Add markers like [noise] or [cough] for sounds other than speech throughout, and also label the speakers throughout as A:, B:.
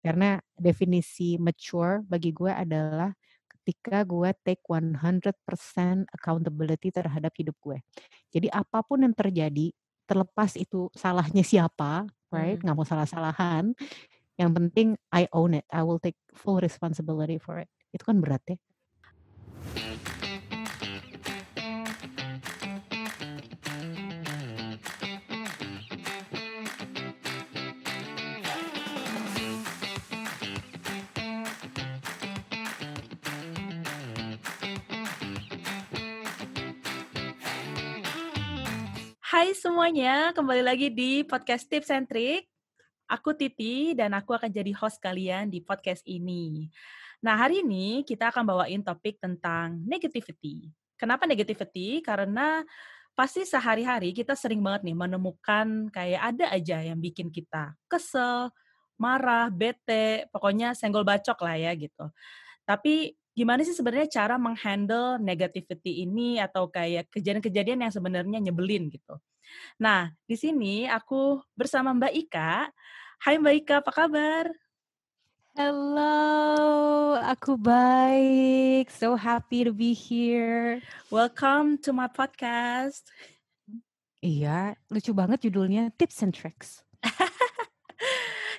A: Karena definisi mature bagi gue adalah ketika gue take 100% accountability terhadap hidup gue. Jadi apa pun yang terjadi, terlepas itu salahnya siapa, right?
B: Hmm.
A: Nggak mau salah-salahan. Yang penting I own it. I will take full responsibility for it. Itu kan berat ya.
B: Hai semuanya, kembali lagi di podcast Tips and Trick. Aku Titi dan aku akan jadi host kalian di podcast ini. Nah, hari ini kita akan bawain topik tentang negativity. Kenapa negativity? Karena pasti sehari-hari kita sering banget nih menemukan kayak ada aja yang bikin kita kesel, marah, bete, pokoknya senggol bacok lah ya gitu. Tapi gimana sih sebenarnya cara menghandle negativity ini atau kayak kejadian-kejadian yang sebenarnya nyebelin gitu. Nah, di sini aku bersama Mbak Ika. Hai Mbak Ika, apa kabar?
A: Hello, aku baik. So happy to be here.
B: Welcome to my podcast.
A: Iya, lucu banget judulnya Tips and Tricks.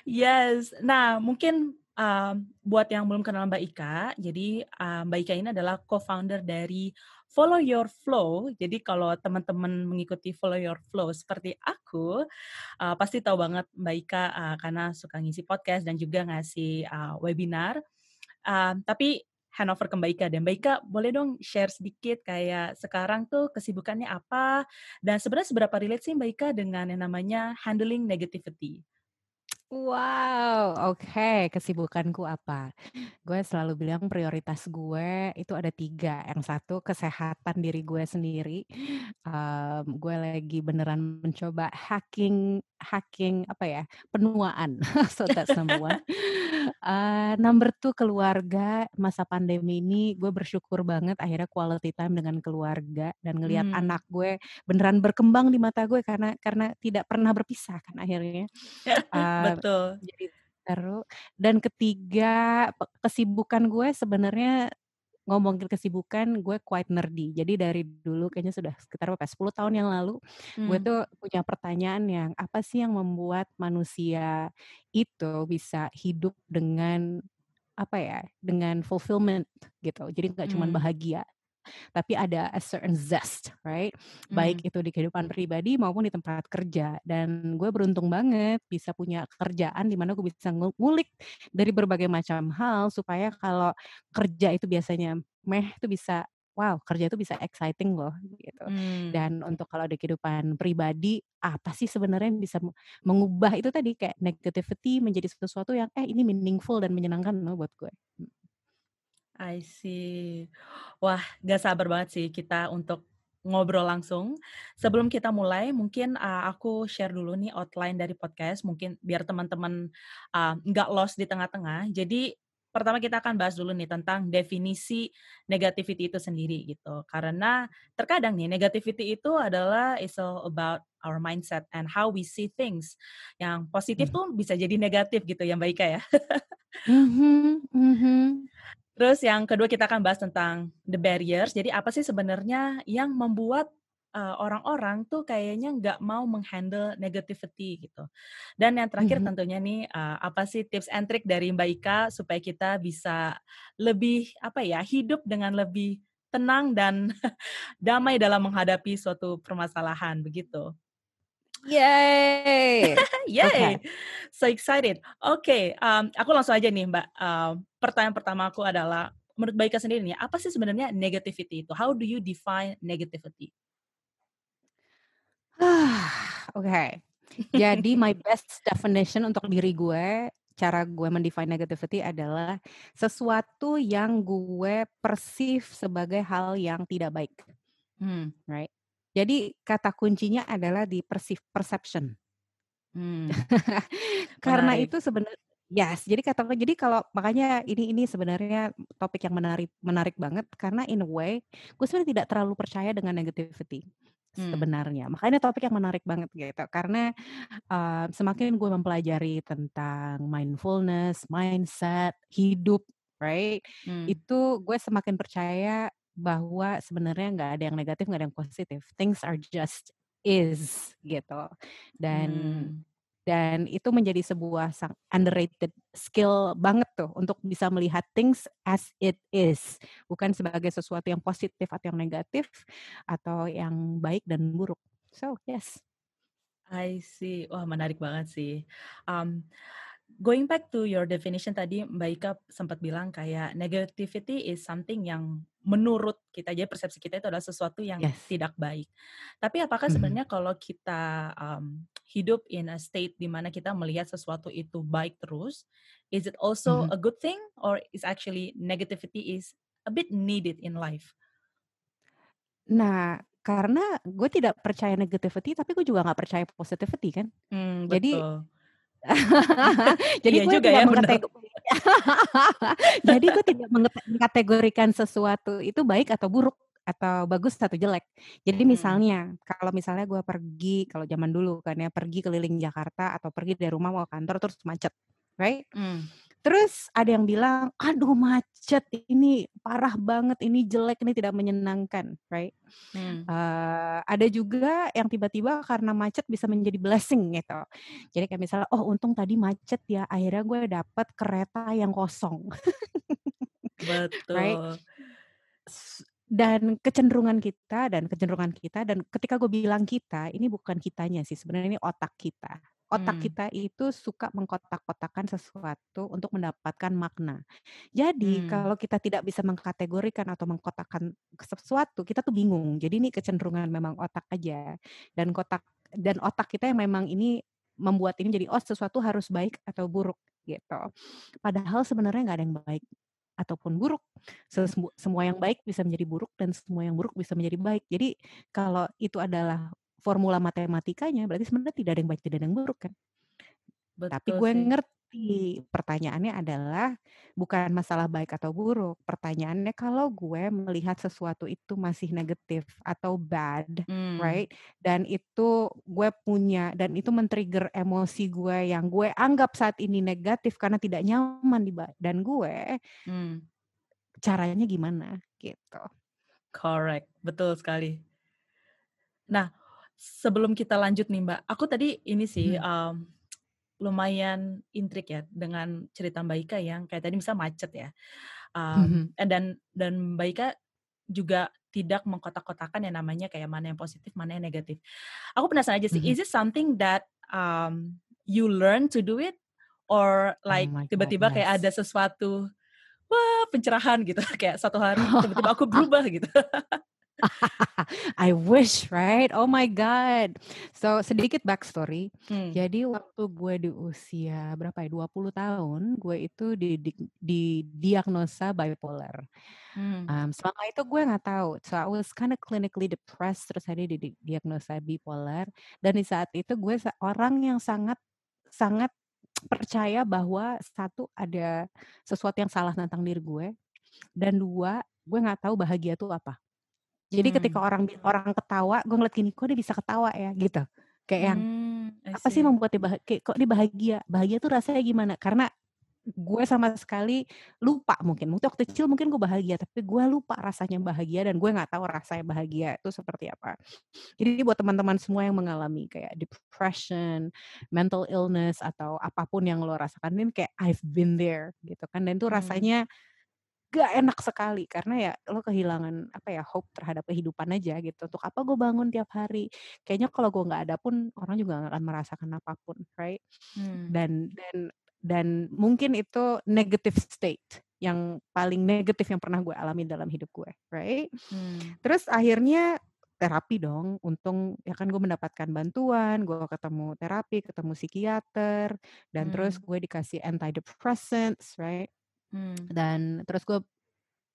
B: Yes. Nah, mungkin um, buat yang belum kenal Mbak Ika, jadi uh, Mbak Ika ini adalah co-founder dari Follow Your Flow. Jadi kalau teman-teman mengikuti Follow Your Flow seperti aku, uh, pasti tahu banget Mbak Ika uh, karena suka ngisi podcast dan juga ngasih uh, webinar. Uh, tapi handover ke Mbak Ika dan Mbak Ika boleh dong share sedikit kayak sekarang tuh kesibukannya apa dan sebenarnya seberapa relate sih Mbak Ika dengan yang namanya handling negativity.
A: Wow, oke. Kesibukanku apa? Gue selalu bilang prioritas gue itu ada tiga. Yang satu kesehatan diri gue sendiri. Um, gue lagi beneran mencoba hacking, hacking apa ya, penuaan. [laughs] so that's number one. Uh, number two keluarga masa pandemi ini gue bersyukur banget akhirnya quality time dengan keluarga dan ngelihat
B: Hmm.
A: anak gue beneran berkembang di mata gue karena karena tidak pernah berpisah kan akhirnya. [laughs] Uh,
B: Betul.
A: jadi. Dan ketiga kesibukan gue sebenarnya ngomongin kesibukan gue quite nerdy. Jadi dari dulu kayaknya sudah sekitar apa 10 tahun yang lalu gue
B: Hmm.
A: tuh punya pertanyaan yang apa sih yang membuat manusia itu bisa hidup dengan apa ya dengan fulfillment gitu. Jadi nggak cuma
B: Hmm.
A: bahagia tapi ada a certain zest, right? Baik
B: Hmm.
A: itu di kehidupan pribadi maupun di tempat kerja. Dan gue beruntung banget bisa punya kerjaan di mana gue bisa ngu- ngulik dari berbagai macam hal supaya kalau kerja itu biasanya meh itu bisa wow kerja itu bisa exciting loh gitu.
B: Hmm.
A: Dan untuk kalau di kehidupan pribadi apa sih sebenarnya yang bisa mengubah itu tadi kayak negativity menjadi sesuatu yang eh ini meaningful dan menyenangkan loh buat gue.
B: I see. Wah, gak sabar banget sih kita untuk ngobrol langsung. Sebelum kita mulai, mungkin uh, aku share dulu nih outline dari podcast, mungkin biar teman-teman uh, nggak lost di tengah-tengah. Jadi pertama kita akan bahas dulu nih tentang definisi negativity itu sendiri gitu. Karena terkadang nih negativity itu adalah is all about our mindset and how we see things. Yang positif
A: Hmm.
B: tuh bisa jadi negatif gitu ya Mbak Ika ya.
A: Mhm, mhm.
B: Terus yang kedua kita akan bahas tentang the barriers. Jadi apa sih sebenarnya yang membuat uh, orang-orang tuh kayaknya nggak mau menghandle negativity gitu. Dan yang terakhir
A: Mhm.
B: tentunya nih uh, apa sih tips and trick dari Mbak Ika supaya kita bisa lebih apa ya hidup dengan lebih tenang dan [laughs] damai dalam menghadapi suatu permasalahan begitu.
A: Yay! [laughs]
B: Yay! So excited. Oke, um, aku langsung aja nih Mbak. Um, pertanyaan pertama aku adalah, menurut Mbak Ika sendiri nih, apa sih sebenarnya negativity itu? How do you define negativity? [sighs]
A: Ah, Oke. Jadi my [laughs] best definition untuk diri gue, cara gue mendefine negativity adalah sesuatu yang gue perceive sebagai hal yang tidak baik,
B: Hmm.
A: right? Jadi kata kuncinya adalah di perception.
B: Hmm. [laughs]
A: Karena
B: Menarik.
A: itu sebenarnya Yes, jadi kata jadi kalau makanya ini ini sebenarnya topik yang menarik menarik banget karena in a way gue sebenarnya tidak terlalu percaya dengan negativity. hmm. sebenarnya. Makanya topik yang menarik banget gitu karena uh, semakin gue mempelajari tentang mindfulness, mindset, hidup, right? Hmm. Itu gue semakin percaya bahwa sebenarnya nggak ada yang negatif, nggak ada yang positif. Things are just is gitu. Dan hmm. dan itu menjadi sebuah sang underrated skill banget tuh untuk bisa melihat things as it is. Bukan sebagai sesuatu yang positif atau yang negatif atau yang baik dan buruk. So yes.
B: I see. Wah menarik banget sih. Um, going back to your definition tadi Mbak Ika sempat bilang kayak negativity is something yang menurut kita aja persepsi kita itu adalah sesuatu yang yes. tidak baik. Tapi apakah mm-hmm. sebenarnya kalau kita um, hidup in a state di mana kita melihat sesuatu itu baik terus, is it also mm-hmm. a good thing or is actually negativity is a bit needed in life?
A: Nah, karena gue tidak percaya negativity, tapi gue juga nggak percaya positivity kan. Hmm, Jadi [laughs] Jadi iya gue juga tidak ya, mengategori... [laughs] Jadi gue tidak mengkategorikan sesuatu itu baik atau buruk atau bagus atau jelek. Jadi hmm. misalnya kalau misalnya gue pergi kalau zaman dulu kan ya pergi keliling Jakarta atau pergi dari rumah mau kantor terus macet, right? Hmm. Terus ada yang bilang, aduh macet ini parah banget, ini jelek, ini tidak menyenangkan, right? Hmm. Uh, ada juga yang tiba-tiba karena macet bisa menjadi blessing gitu. Jadi kayak misalnya, oh untung tadi macet ya, akhirnya gue dapet kereta yang kosong. [laughs]
B: Betul. right?
A: dan kecenderungan kita dan kecenderungan kita dan ketika gue bilang kita ini bukan kitanya sih sebenarnya ini otak kita otak hmm. kita itu suka mengkotak-kotakan sesuatu untuk mendapatkan makna. Jadi hmm. kalau kita tidak bisa mengkategorikan atau mengkotakkan sesuatu, kita tuh bingung. Jadi ini kecenderungan memang otak aja. Dan kotak dan otak kita yang memang ini membuat ini jadi oh sesuatu harus baik atau buruk gitu. Padahal sebenarnya nggak ada yang baik ataupun buruk. Semua yang baik bisa menjadi buruk dan semua yang buruk bisa menjadi baik. Jadi kalau itu adalah formula matematikanya berarti sebenarnya tidak ada yang baik tidak ada yang buruk kan. Betul Tapi gue sih. ngerti pertanyaannya adalah bukan masalah baik atau buruk. Pertanyaannya kalau gue melihat sesuatu itu masih negatif atau bad, hmm. right? Dan itu gue punya dan itu men-trigger emosi gue yang gue anggap saat ini negatif karena tidak nyaman di dan gue. Hmm. Caranya gimana gitu.
B: Correct, betul sekali. Nah, sebelum kita lanjut nih Mbak, aku tadi ini sih hmm. um, lumayan intrik ya dengan cerita Mbak Ika yang kayak tadi bisa macet ya. Um, hmm. Dan dan Mbak Ika juga tidak mengkotak-kotakan yang namanya kayak mana yang positif, mana yang negatif. Aku penasaran aja sih, hmm. is it something that um, you learn to do it or oh like oh tiba-tiba yes. kayak ada sesuatu wah pencerahan gitu [laughs] kayak satu hari [laughs] tiba-tiba aku berubah gitu. [laughs]
A: I wish, right? Oh my God. So, sedikit backstory. Hmm. Jadi, waktu gue di usia berapa ya? 20 tahun, gue itu di, di, di diagnosa bipolar. Hmm. Um, selama itu gue nggak tahu. So, I was kind of clinically depressed, terus ada di, di diagnosa bipolar. Dan di saat itu gue orang yang sangat, sangat percaya bahwa satu ada sesuatu yang salah tentang diri gue dan dua gue nggak tahu bahagia itu apa jadi hmm. ketika orang orang ketawa, gue ngeliat gini, kok dia bisa ketawa ya gitu. Kayak yang hmm, apa sih membuat dia bahagia? Kok dia bahagia? Bahagia tuh rasanya gimana? Karena gue sama sekali lupa mungkin. Mungkin waktu kecil mungkin gue bahagia, tapi gue lupa rasanya bahagia dan gue nggak tahu rasanya bahagia itu seperti apa. Jadi buat teman-teman semua yang mengalami kayak depression, mental illness atau apa pun yang lo rasakan ini kayak I've been there gitu kan. Dan itu hmm. rasanya hmm gak enak sekali karena ya lo kehilangan apa ya hope terhadap kehidupan aja gitu untuk apa gue bangun tiap hari kayaknya kalau gue nggak ada pun orang juga gak akan merasakan apa pun right hmm. dan dan dan mungkin itu negative state yang paling negatif yang pernah gue alami dalam hidup gue right hmm. terus akhirnya terapi dong untung ya kan gue mendapatkan bantuan gue ketemu terapi ketemu psikiater dan hmm. terus gue dikasih antidepressants right Hmm. Dan terus gue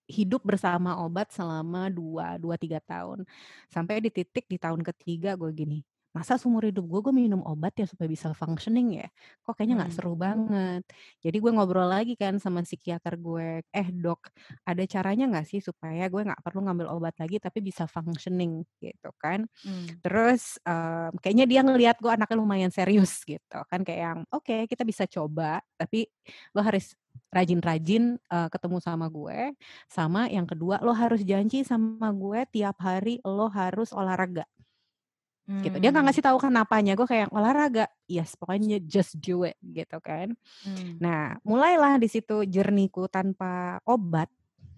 A: hidup bersama obat selama dua dua tiga tahun sampai di titik di tahun ketiga gue gini masa seumur hidup gue gue minum obat ya supaya bisa functioning ya? Kok kayaknya nggak
B: Hmm.
A: seru banget. Jadi gue ngobrol lagi kan sama psikiater gue eh dok ada caranya nggak sih supaya gue nggak perlu ngambil obat lagi tapi bisa functioning? Gitu kan.
B: Hmm.
A: terus em, kayaknya dia ngelihat gue anaknya lumayan serius gitu kan kayak yang oke kita bisa coba tapi lo harus rajin-rajin eh, ketemu sama gue sama yang kedua lo harus janji sama gue tiap hari lo harus olahraga gitu. Dia nggak
B: Hmm.
A: ngasih tahu kenapanya. Gue kayak olahraga, yes pokoknya just do it gitu kan.
B: Hmm.
A: Nah mulailah di situ jerniku tanpa obat,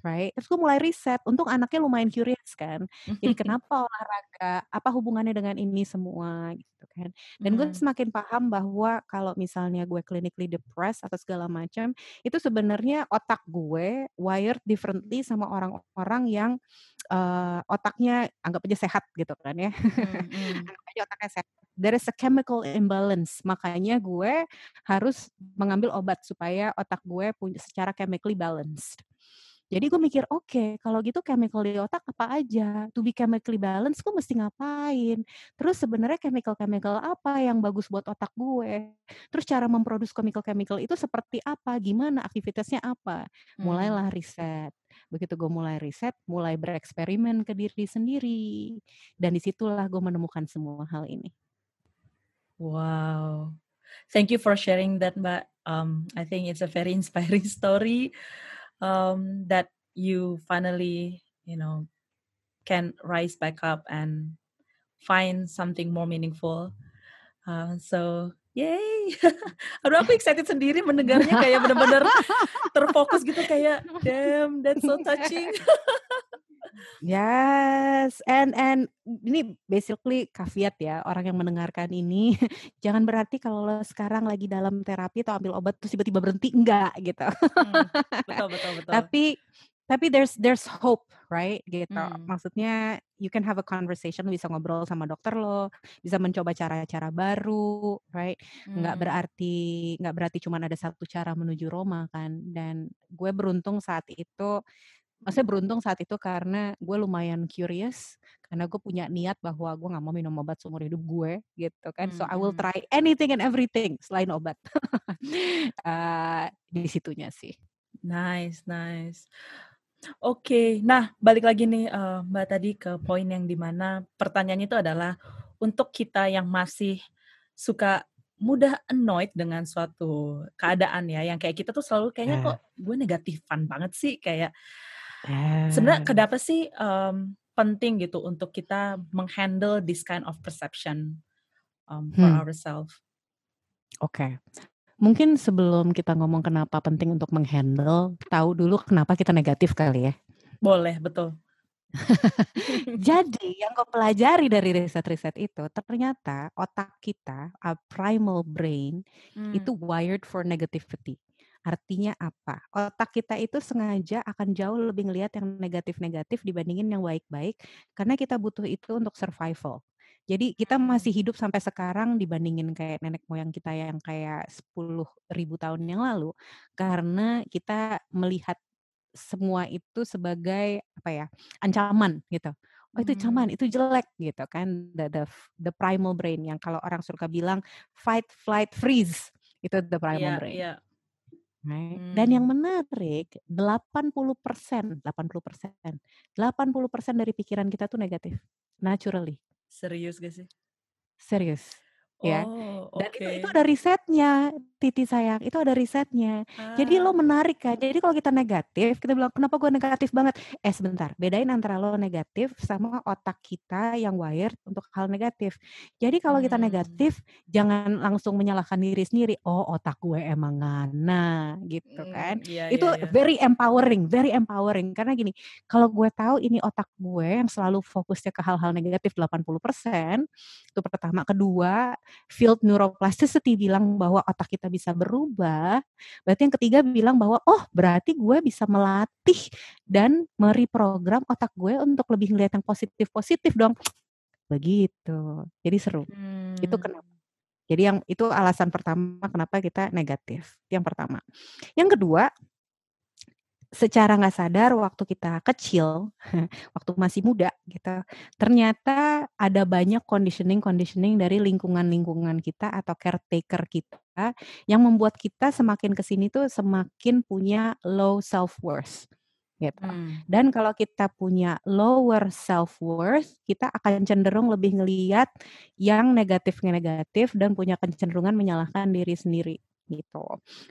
A: right? Terus gue mulai riset. Untung anaknya lumayan curious kan. Jadi [laughs] kenapa olahraga? Apa hubungannya dengan ini semua gitu kan? Dan gue semakin paham bahwa kalau misalnya gue clinically depressed atau segala macam, itu sebenarnya otak gue wired differently sama orang-orang yang eh, otaknya anggap aja sehat gitu kan ya.
B: Hmm. [laughs]
A: anggap aja otaknya sehat. There is a chemical imbalance. Makanya gue harus mengambil obat supaya otak gue punya secara chemically balanced. Jadi gue mikir, oke, kalau gitu chemical di otak apa aja? To be chemically balanced, gue mesti ngapain? Terus sebenarnya chemical-chemical apa yang bagus buat otak gue? Terus cara memproduksi chemical-chemical itu seperti apa? Gimana aktivitasnya apa?
B: Hmm.
A: Mulailah riset. Begitu gue mulai riset, mulai bereksperimen ke diri sendiri. Dan di situlah gue menemukan semua hal ini.
B: Wow. Thank you for sharing that, Mbak. Um, I think it's a very [laughs] inspiring story um, that you finally, you know, can rise back up and find something more meaningful. Uh, so, yay! [laughs] Aduh, aku excited sendiri mendengarnya kayak benar-benar [laughs] terfokus gitu kayak, damn, that's so touching. [laughs]
A: Yes, and and ini basically caveat ya orang yang mendengarkan ini [laughs] jangan berarti kalau lo sekarang lagi dalam terapi atau ambil obat terus tiba-tiba berhenti enggak gitu.
B: Hmm, betul, [laughs] betul, betul.
A: tapi tapi there's there's hope, right? Gitu.
B: Hmm.
A: Maksudnya you can have a conversation, lo bisa ngobrol sama dokter lo, bisa mencoba cara-cara baru, right?
B: Hmm.
A: berarti nggak berarti cuma ada satu cara menuju Roma kan. Dan gue beruntung saat itu maksudnya beruntung saat itu karena gue lumayan curious karena gue punya niat bahwa gue nggak mau minum obat seumur hidup gue gitu kan so I will
B: Hmm.
A: try anything and everything selain obat [laughs] Eh, di situnya sih
B: Nice, nice. Oke, nah balik lagi nih eh, Mbak tadi ke poin yang di mana pertanyaannya itu adalah untuk kita yang masih suka mudah annoyed dengan suatu keadaan ya, yang kayak kita tuh selalu kayaknya
A: Ya.
B: kok gue negatifan banget sih, kayak
A: Eh,
B: sebenarnya kenapa sih em, penting gitu untuk kita menghandle this kind of perception um, for
A: Hmm.
B: ourselves?
A: Oke. Mungkin sebelum kita ngomong kenapa penting untuk menghandle, tahu dulu kenapa kita negatif kali ya.
B: Boleh, betul. [laughs]
A: Jadi yang gue pelajari dari riset-riset itu, ternyata otak kita, our primal brain,
B: Hmm.
A: itu wired for negativity. Artinya apa? Otak kita itu sengaja akan jauh lebih ngelihat yang negatif-negatif dibandingin yang baik-baik, karena kita butuh itu untuk survival. Jadi kita
B: Hmm.
A: masih hidup sampai sekarang dibandingin kayak nenek moyang kita yang kayak 10 ribu tahun yang lalu, karena kita melihat semua itu sebagai apa ya ancaman gitu. Oh itu ancaman,
B: Hmm.
A: itu jelek gitu kan. The, the the primal brain yang kalau orang suka bilang fight, flight, freeze itu the primal
B: Iya,
A: brain.
B: iya.
A: Right? Dan yang
B: Hmm.
A: menarik 80%, 80%, 80% dari pikiran kita tuh negatif. Naturally.
B: Serius gak sih?
A: Serius. Ya.
B: Oh,
A: Dan itu itu
B: oke.
A: ada risetnya, Titi sayang. Itu ada risetnya. Jadi lo
B: Ah.
A: menarik kan. Jadi kalau kita negatif, kita bilang kenapa gue negatif banget? Eh sebentar, bedain antara lo negatif sama otak kita yang wired untuk hal negatif. Jadi kalau kita
B: Hmm.
A: negatif, jangan langsung menyalahkan diri sendiri. Oh otak gue emang ngana gitu kan.
B: Hmm, iya,
A: Itu
B: iya, iya.
A: very empowering, very empowering. Karena gini, kalau gue tahu ini otak gue yang selalu fokusnya ke hal-hal negatif 80%, itu pertama. Kedua, field neuroplasticity bilang bahwa otak kita bisa berubah. Berarti yang ketiga bilang bahwa oh berarti gue bisa melatih dan mereprogram otak gue untuk lebih ngeliat yang positif-positif dong. Begitu. Jadi seru. Itu
B: Hmm.
A: kenapa. Jadi yang itu alasan pertama kenapa kita negatif. Yang pertama. Yang kedua, secara nggak sadar waktu kita kecil, [laughs] waktu masih muda gitu, ternyata ada banyak conditioning-conditioning dari lingkungan-lingkungan kita atau caretaker kita yang membuat kita semakin ke sini tuh semakin punya low self worth gitu. Hmm. Dan kalau kita punya lower self worth, kita akan cenderung lebih ngeliat yang negatif-negatif dan punya kecenderungan menyalahkan diri sendiri gitu.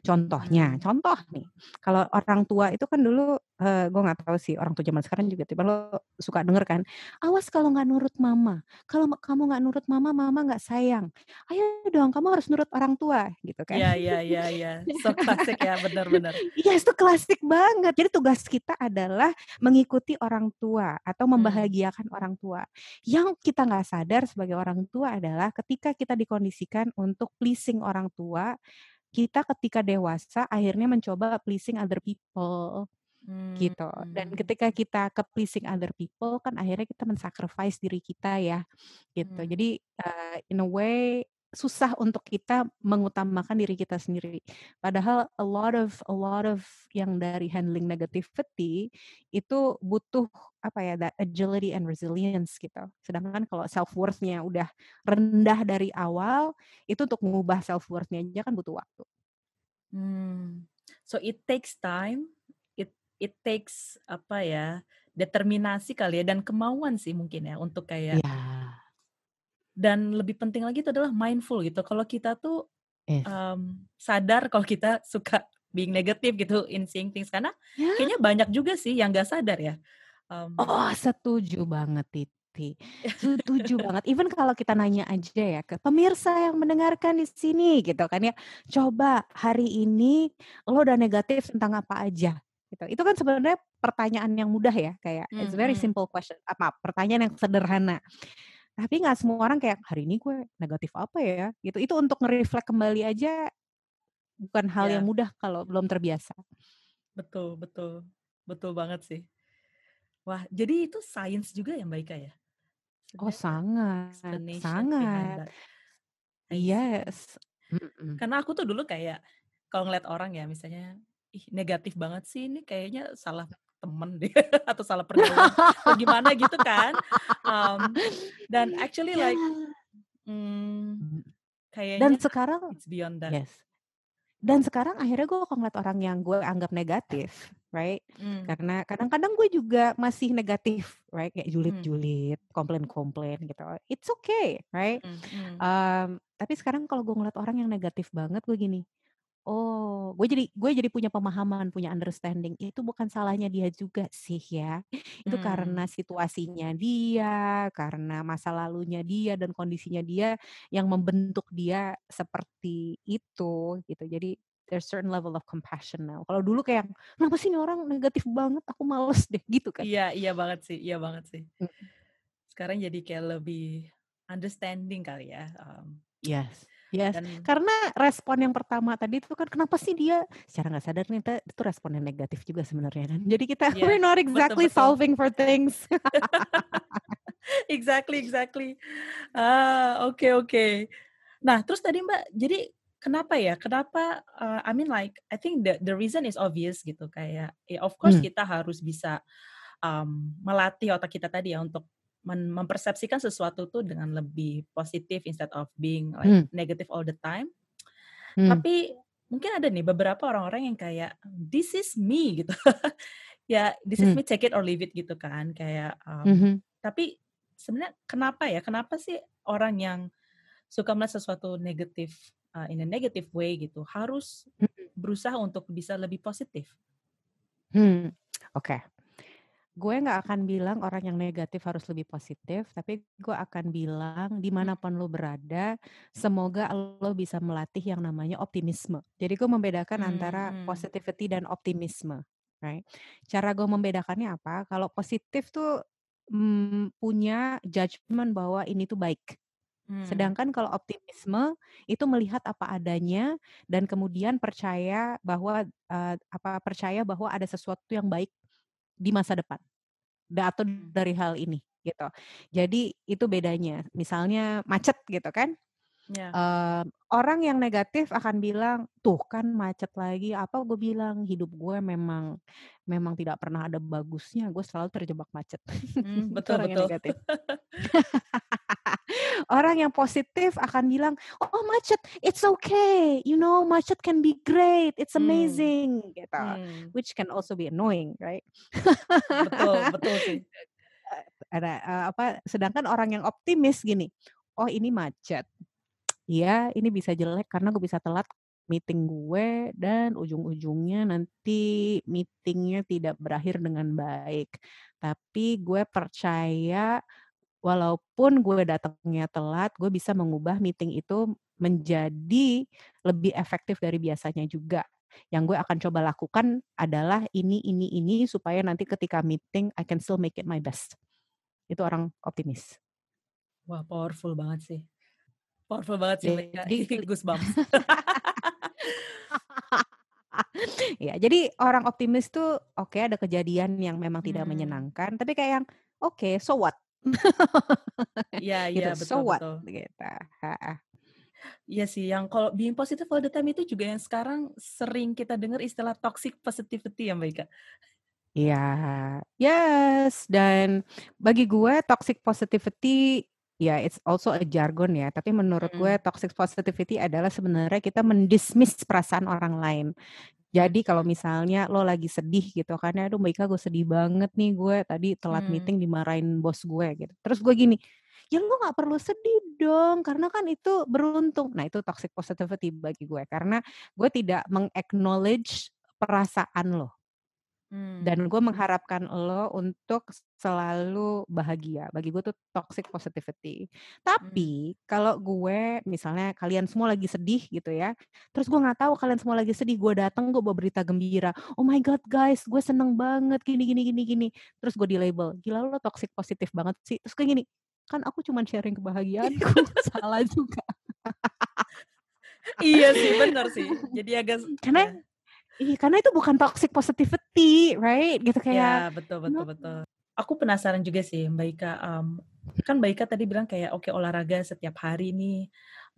A: Contohnya, hmm. contoh nih, kalau orang tua itu kan dulu, uh, gue nggak tahu sih orang tua zaman sekarang juga tiba lo suka denger kan, awas kalau nggak nurut mama, kalau kamu nggak nurut mama, mama nggak sayang, ayo dong kamu harus nurut orang tua gitu kan.
B: Iya iya iya iya, so klasik ya benar-benar.
A: Iya yes, itu klasik banget. Jadi tugas kita adalah mengikuti orang tua atau hmm. membahagiakan hmm. orang tua. Yang kita nggak sadar sebagai orang tua adalah ketika kita dikondisikan untuk pleasing orang tua kita ketika dewasa akhirnya mencoba pleasing other people hmm. gitu. Dan hmm. ketika kita ke pleasing other people kan akhirnya kita mensacrifice diri kita ya gitu. Hmm. Jadi uh, in a way susah untuk kita mengutamakan diri kita sendiri. Padahal a lot of a lot of yang dari handling negativity itu butuh apa ya that agility and resilience gitu. Sedangkan kalau self worth-nya udah rendah dari awal, itu untuk mengubah self worth-nya aja kan butuh waktu.
B: Hmm. So it takes time, it takes apa ya determinasi kali ya dan kemauan sih mungkin ya untuk kayak yeah dan lebih penting lagi itu adalah mindful gitu. Kalau kita tuh yes. um, sadar kalau kita suka being negatif gitu in seeing things karena yeah. kayaknya banyak juga sih yang gak sadar ya.
A: Um, oh setuju banget Titi, [laughs] setuju banget. Even kalau kita nanya aja ya ke pemirsa yang mendengarkan di sini gitu kan ya, coba hari ini lo udah negatif tentang apa aja gitu. Itu kan sebenarnya pertanyaan yang mudah ya, kayak mm -hmm. it's very simple question. Apa pertanyaan yang sederhana. Tapi nggak semua orang kayak hari ini gue negatif apa ya? Gitu. Itu untuk nge-reflect kembali aja bukan hal yeah. yang mudah kalau belum terbiasa.
B: Betul betul betul banget sih. Wah jadi itu sains juga yang baik ya?
A: Oh sangat sangat. yes.
B: Karena aku tuh dulu kayak kalau ngeliat orang ya misalnya ih negatif banget sih ini kayaknya salah temen deh [laughs] atau salah pergaulan atau gimana gitu kan um, dan actually yeah. like
A: hmm, kayaknya dan sekarang
B: it's beyond that
A: yes dan sekarang akhirnya gue kalau ngeliat orang yang gue anggap negatif, right? Mm. Karena kadang-kadang gue juga masih negatif, right? Kayak julid-julid, mm. komplain-komplain gitu. It's okay, right? Mm. Mm. Um, tapi sekarang kalau gue ngeliat orang yang negatif banget, gue gini, Oh, gue jadi gue jadi punya pemahaman, punya understanding. Itu bukan salahnya dia juga sih ya. Itu karena hmm. situasinya dia, karena masa lalunya dia dan kondisinya dia yang membentuk dia seperti itu gitu. Jadi there's certain level of compassion now. Kalau dulu kayak kenapa sih ini orang negatif banget, aku males deh [laughs] gitu kan.
B: Iya, iya banget sih, iya banget sih. Sekarang jadi kayak lebih understanding kali ya. Um,
A: yes Yes, Dan, karena respon yang pertama tadi itu kan kenapa sih dia secara nggak sadar nih itu respon yang negatif juga sebenarnya kan. Jadi kita yeah, we're not exactly betul, betul. solving for things.
B: exactly, exactly. Ah, oke okay, oke. Okay. Nah, terus tadi Mbak, jadi kenapa ya? Kenapa uh, I mean like I think the the reason is obvious gitu kayak ya of course hmm. kita harus bisa um, melatih otak kita tadi ya untuk mempersepsikan sesuatu tuh dengan lebih positif instead of being like hmm. negative all the time. Hmm. Tapi mungkin ada nih beberapa orang-orang yang kayak this is me gitu. [laughs] ya this is hmm. me take it or leave it gitu kan kayak um, -hmm. tapi sebenarnya kenapa ya? Kenapa sih orang yang suka melihat sesuatu negatif uh, in a negative way gitu harus hmm. berusaha untuk bisa lebih positif?
A: Hmm. Oke. Okay gue nggak akan bilang orang yang negatif harus lebih positif, tapi gue akan bilang di mana pun lo berada, semoga lo bisa melatih yang namanya optimisme. Jadi gue membedakan hmm, antara hmm. positivity dan optimisme, right? Cara gue membedakannya apa? Kalau positif tuh mm, punya judgement bahwa ini tuh baik. Hmm. Sedangkan kalau optimisme itu melihat apa adanya dan kemudian percaya bahwa uh, apa percaya bahwa ada sesuatu yang baik di masa depan atau dari hal ini gitu. Jadi itu bedanya. Misalnya macet gitu kan.
B: Yeah.
A: Uh, orang yang negatif akan bilang, tuh kan macet lagi. Apa gue bilang hidup gue memang memang tidak pernah ada bagusnya. Gue selalu terjebak macet.
B: Hmm, [laughs]
A: Itu
B: betul
A: orang yang
B: betul.
A: negatif. [laughs] [laughs] orang yang positif akan bilang, oh macet, it's okay. You know, macet can be great. It's
B: Hmm.
A: amazing. Gitu.
B: Hmm,
A: Which can also be annoying, right?
B: betul betul sih. [laughs]
A: ada eh, apa sedangkan orang yang optimis gini oh ini macet Iya ini bisa jelek karena gue bisa telat meeting gue dan ujung-ujungnya nanti meetingnya tidak berakhir dengan baik tapi gue percaya walaupun gue datangnya telat gue bisa mengubah meeting itu menjadi lebih efektif dari biasanya juga yang gue akan coba lakukan adalah ini ini ini supaya nanti ketika meeting I can still make it my best itu orang optimis.
B: Wah, powerful banget sih. Powerful banget sih.
A: Jadi [laughs]
B: Goosebumps. [laughs]
A: ya, jadi orang optimis tuh oke ada kejadian yang memang tidak
B: Hmm.
A: menyenangkan, tapi kayak yang oke, so what? [laughs]
B: Iya,
A: gitu,
B: iya,
A: so
B: betul
A: what?
B: betul.
A: Gitu.
B: Iya sih, yang kalau being positive all the time itu juga yang sekarang sering kita dengar istilah toxic positivity ya Mbak Ika.
A: Iya, yes. Dan bagi gue toxic positivity ya it's also a jargon ya. Tapi menurut gue
B: Hmm.
A: toxic positivity adalah sebenarnya kita mendismiss perasaan orang lain. Jadi kalau misalnya lo lagi sedih gitu kan, ya, aduh Mbak Ika gue sedih banget nih gue tadi telat
B: Hmm.
A: meeting dimarahin bos gue gitu. Terus gue gini, ya lo nggak perlu sedih dong karena kan itu beruntung. Nah itu toxic positivity bagi gue karena gue tidak meng-acknowledge perasaan lo
B: Hmm.
A: dan gue mengharapkan lo untuk selalu bahagia. Bagi gue tuh toxic positivity.
B: Hmm.
A: Tapi kalau gue misalnya kalian semua lagi sedih gitu ya, terus gue nggak tahu kalian semua lagi sedih, gue datang gue bawa berita gembira. Oh my god guys, gue seneng banget gini gini gini gini. Terus gue di label, gila lo toxic positif banget sih. Terus kayak gini, kan aku cuman sharing kebahagiaanku, [laughs] salah juga.
B: Iya sih, benar sih. Jadi agak
A: Karena
B: ya.
A: Iya, karena itu bukan toxic positivity, right? Gitu
B: Ya,
A: kayak
B: betul
A: no.
B: betul betul. Aku penasaran juga sih Mbak Ika, um, kan Mbak Ika tadi bilang kayak oke olahraga setiap hari nih,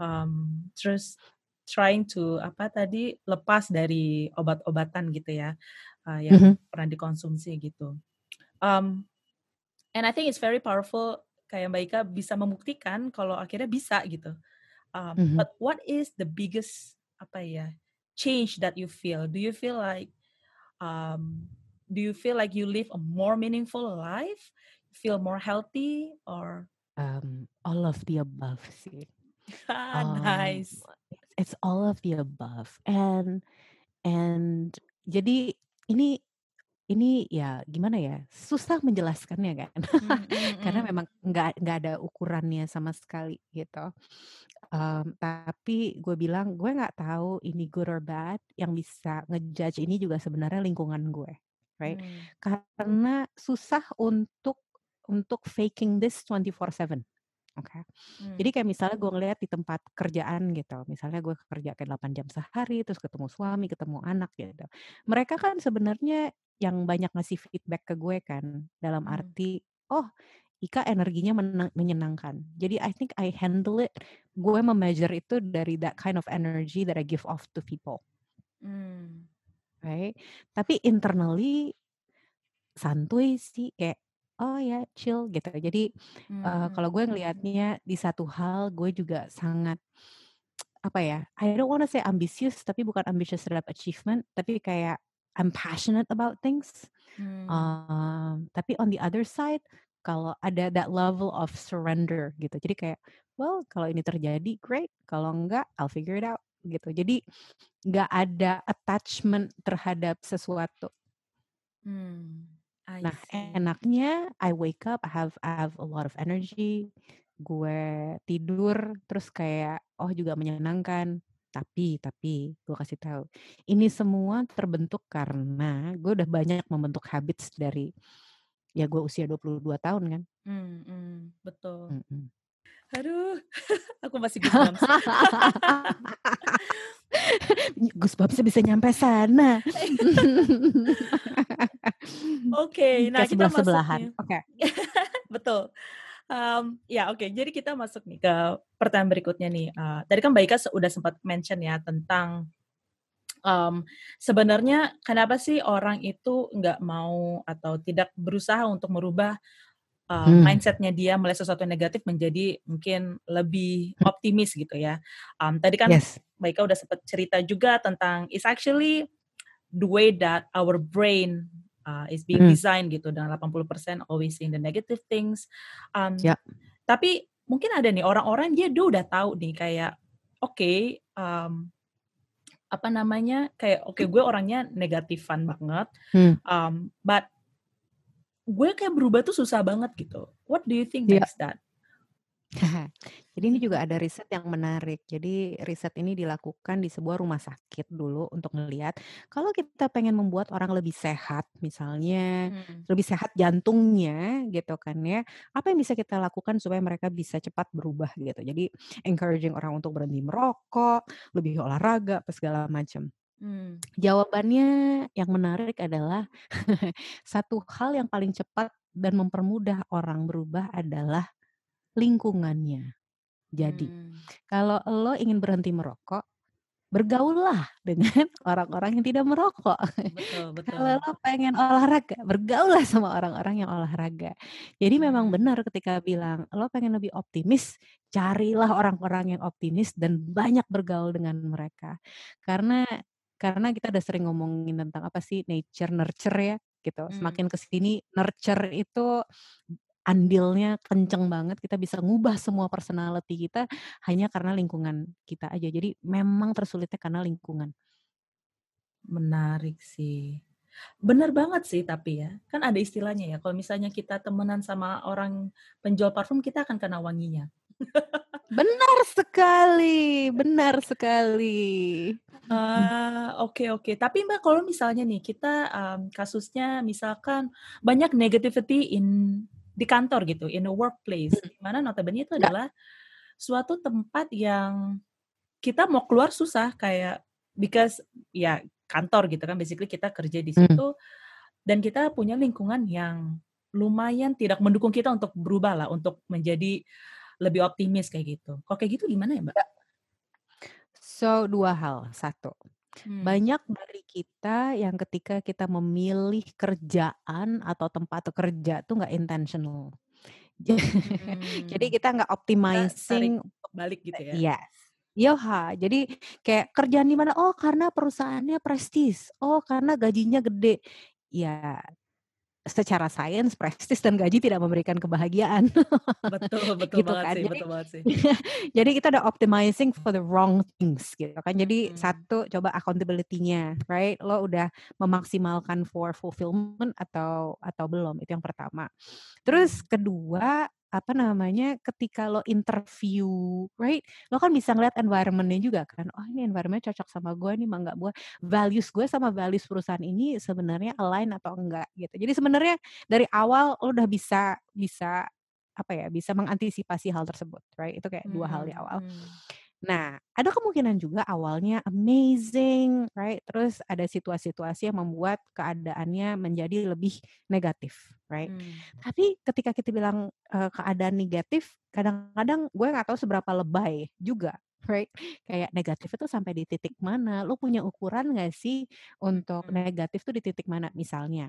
B: um, terus trying to apa tadi lepas dari obat-obatan gitu ya, uh, yang
A: Mhm.
B: pernah dikonsumsi gitu. Um, and I think it's very powerful kayak Mbak Ika bisa membuktikan kalau akhirnya bisa gitu. Um,
A: Mhm.
B: But what is the biggest apa ya change that you feel? Do you feel like um, do you feel like you live a more meaningful life? Feel more healthy or
A: Um, all of the above.
B: Ah, [laughs]
A: Um,
B: nice.
A: it's all of the above. And and jadi ini ini ya gimana ya susah menjelaskannya kan
B: Mm, [laughs] mm,
A: karena
B: mm.
A: memang nggak nggak ada ukurannya sama sekali gitu. Um, tapi gue bilang gue nggak tahu ini good or bad. Yang bisa ngejudge ini juga sebenarnya lingkungan gue, right?
B: Hmm.
A: Karena susah untuk untuk faking this 24/7. Oke.
B: Hmm.
A: Jadi kayak misalnya gue ngeliat di tempat kerjaan gitu, misalnya gue kerja kayak 8 jam sehari, terus ketemu suami, ketemu anak gitu. Mereka kan sebenarnya yang banyak ngasih feedback ke gue kan, dalam
B: Hmm.
A: arti, oh Ika energinya menang- menyenangkan. Jadi I think I handle it, gue memeasure itu dari that kind of energy that I give off to people,
B: Hmm.
A: right? Tapi internally santuy sih kayak oh ya chill gitu. Jadi
B: Hmm,
A: uh, kalau gue ngelihatnya di satu hal gue juga sangat apa ya I don't wanna say ambisius tapi bukan ambitious terhadap achievement tapi kayak I'm passionate about things
B: Hmm.
A: um, tapi on the other side kalau ada that level of surrender gitu jadi kayak well kalau ini terjadi great kalau enggak I'll figure it out gitu jadi nggak ada attachment terhadap sesuatu
B: Hmm. I
A: Nah,
B: see.
A: enaknya I wake up, I have I have a lot of energy, gue tidur terus kayak oh juga menyenangkan. Tapi tapi gue kasih tahu, ini semua terbentuk karena gue udah banyak membentuk habits dari ya gue usia 22 tahun kan.
B: Hmm, hmm. Betul.
A: Mm-mm.
B: Aduh, [laughs] aku masih goosebumps. [laughs]
A: Goosebumps bisa nyampe sana. [laughs]
B: Oke, [laughs] nah
A: Kayak
B: kita
A: sebelah-sebelahan.
B: masuknya.
A: Oke. [laughs]
B: Betul. Um, ya oke, okay. jadi kita masuk nih ke pertanyaan berikutnya nih. Uh, tadi kan Mbak Ika udah sempat mention ya tentang um, sebenarnya kenapa sih orang itu nggak mau atau tidak berusaha untuk merubah uh, hmm. mindsetnya dia melihat sesuatu yang negatif menjadi mungkin lebih optimis gitu ya. Um, tadi kan yes. Mbak Ika udah sempat cerita juga tentang it's actually the way that our brain uh, is being hmm. designed gitu dengan 80% always seeing the negative things. Um, yeah. Tapi mungkin ada nih orang-orang dia, dia udah tahu nih kayak oke okay, um, apa namanya kayak oke okay, gue orangnya negatifan banget, hmm. um, but gue kayak berubah tuh susah banget gitu. What do you think yeah. makes that? [laughs]
A: Jadi ini juga ada riset yang menarik. Jadi riset ini dilakukan di sebuah rumah sakit dulu untuk melihat kalau kita pengen membuat orang lebih sehat, misalnya hmm. lebih sehat jantungnya gitu kan ya. Apa yang bisa kita lakukan supaya mereka bisa cepat berubah gitu. Jadi encouraging orang untuk berhenti merokok, lebih olahraga, apa segala macam. Hmm. Jawabannya yang menarik adalah [laughs] satu hal yang paling cepat dan mempermudah orang berubah adalah lingkungannya. Jadi, hmm. kalau lo ingin berhenti merokok, bergaullah dengan [laughs] orang-orang yang tidak merokok. Betul, [laughs] betul. Kalau lo pengen olahraga, bergaullah sama orang-orang yang olahraga. Jadi hmm. memang benar ketika bilang lo pengen lebih optimis, carilah orang-orang yang optimis dan banyak bergaul dengan mereka. Karena karena kita udah sering ngomongin tentang apa sih nature nurture ya gitu. Semakin ke sini nurture itu andilnya kenceng banget kita bisa ngubah semua personality kita hanya karena lingkungan kita aja. Jadi memang tersulitnya karena lingkungan.
B: Menarik sih. Benar banget sih tapi ya kan ada istilahnya ya kalau misalnya kita temenan sama orang penjual parfum kita akan kena wanginya.
A: Benar sekali benar sekali.
B: Ah, oke oke. Tapi Mbak kalau misalnya nih kita um, kasusnya misalkan banyak negativity in di kantor gitu, in a workplace, hmm. di mana notabene itu adalah suatu tempat yang kita mau keluar susah kayak because ya kantor gitu kan basically kita kerja di situ hmm. dan kita punya lingkungan yang lumayan tidak mendukung kita untuk berubah lah untuk menjadi lebih optimis kayak gitu. Kok kayak gitu gimana ya, Mbak?
A: So dua hal, satu Hmm. Banyak dari kita yang ketika kita memilih kerjaan atau tempat kerja tuh nggak intentional. [laughs] Hmm. Jadi kita nggak optimizing
B: balik gitu ya.
A: Yes. Yoha, jadi kayak kerjaan di mana? Oh, karena perusahaannya prestis. Oh, karena gajinya gede. Ya, secara sains prestis dan gaji tidak memberikan kebahagiaan.
B: Betul, [laughs] betul gitu banget kan. sih, jadi, betul banget sih. [laughs]
A: jadi kita udah optimizing for the wrong things gitu kan. Jadi hmm. satu coba accountability-nya, right? Lo udah memaksimalkan for fulfillment atau atau belum? Itu yang pertama. Terus hmm. kedua, apa namanya ketika lo interview right lo kan bisa ngeliat environmentnya juga kan oh ini environment cocok sama gue nih mah gue values gue sama values perusahaan ini sebenarnya align atau enggak gitu jadi sebenarnya dari awal lo udah bisa bisa apa ya bisa mengantisipasi hal tersebut right itu kayak hmm. dua hal di awal hmm. Nah, ada kemungkinan juga awalnya amazing, right? Terus ada situasi-situasi yang membuat keadaannya menjadi lebih negatif, right? Hmm. Tapi ketika kita bilang uh, keadaan negatif, kadang-kadang gue nggak tahu seberapa lebay juga, right? Kayak negatif itu sampai di titik mana? Lo punya ukuran nggak sih untuk hmm. negatif tuh di titik mana? Misalnya,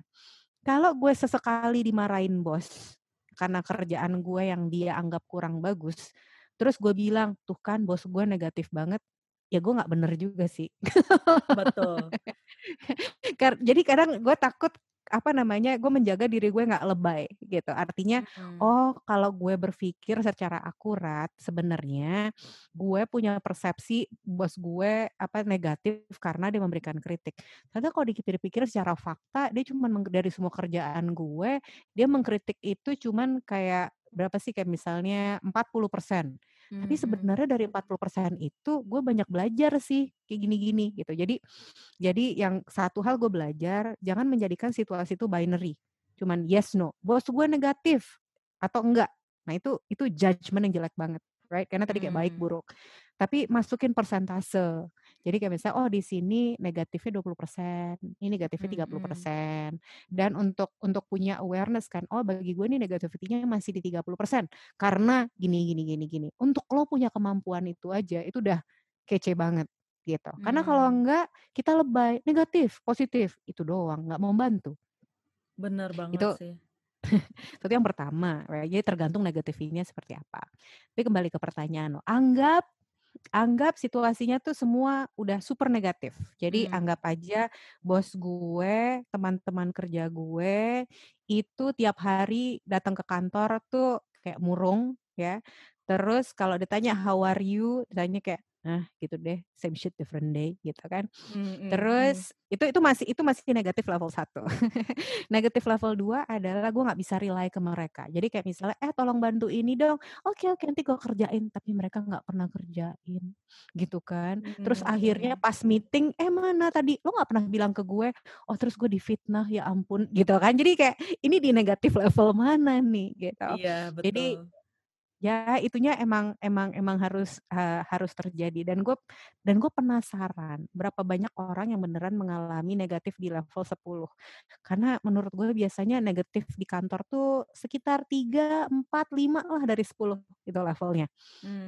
A: kalau gue sesekali dimarahin bos karena kerjaan gue yang dia anggap kurang bagus, Terus gue bilang, tuh kan bos gue negatif banget. Ya gue nggak bener juga sih.
B: Betul. [laughs]
A: Jadi kadang gue takut apa namanya gue menjaga diri gue nggak lebay gitu artinya hmm. oh kalau gue berpikir secara akurat sebenarnya gue punya persepsi bos gue apa negatif karena dia memberikan kritik ternyata kalau dipikir-pikir secara fakta dia cuma dari semua kerjaan gue dia mengkritik itu cuman kayak berapa sih kayak misalnya 40 persen tapi hmm. sebenarnya dari 40% itu gue banyak belajar sih kayak gini-gini gitu. Jadi jadi yang satu hal gue belajar jangan menjadikan situasi itu binary. Cuman yes no. Bos gue negatif atau enggak. Nah, itu itu judgement yang jelek banget, right? Karena tadi kayak baik hmm. buruk. Tapi masukin persentase. Jadi kayak misalnya, oh di sini negatifnya 20%, ini negatifnya 30%.
B: Mhm.
A: Dan untuk untuk punya awareness kan, oh bagi gue nih negativity-nya masih di 30% karena gini gini gini gini. Untuk lo punya kemampuan itu aja, itu udah kece banget gitu. Karena kalau
B: Mmm.
A: enggak kita lebay, negatif, positif, itu doang, nggak membantu.
B: Bener banget
A: Itu
B: sih. [laughs]
A: itu yang pertama, jadi tergantung negativity-nya seperti apa. Tapi kembali ke pertanyaan lo, anggap anggap situasinya tuh semua udah super negatif. Jadi
B: Mmm.
A: anggap aja bos gue, teman-teman kerja gue, itu tiap hari datang ke kantor tuh kayak murung ya. Terus kalau ditanya, "How are you?" Ditanya kayak, "Ah, gitu deh, same shit different day," gitu kan.
B: Mhm mhm.
A: Terus itu itu masih itu masih negatif level 1. [laughs] Negatif level 2 adalah gue nggak bisa rely ke mereka. Jadi kayak misalnya, "Eh, tolong bantu ini dong." "Oke oke, nanti gue kerjain." Tapi mereka nggak pernah kerjain, gitu kan. Terus akhirnya
B: Mmm.
A: pas meeting, "Eh, mana tadi lo nggak pernah bilang ke gue?" "Oh, terus gue difitnah, ya ampun." Gitu kan. Jadi kayak ini di negatif level mana nih, gitu.
B: Iya,
A: Jadi
B: betul.
A: Ya itunya emang emang emang harus, eee, harus terjadi dan gue dan gue penasaran berapa banyak orang yang beneran mengalami negatif di level 10. Karena menurut gue biasanya negatif di kantor tuh sekitar 3, 4, 5 lah dari 10 itu levelnya,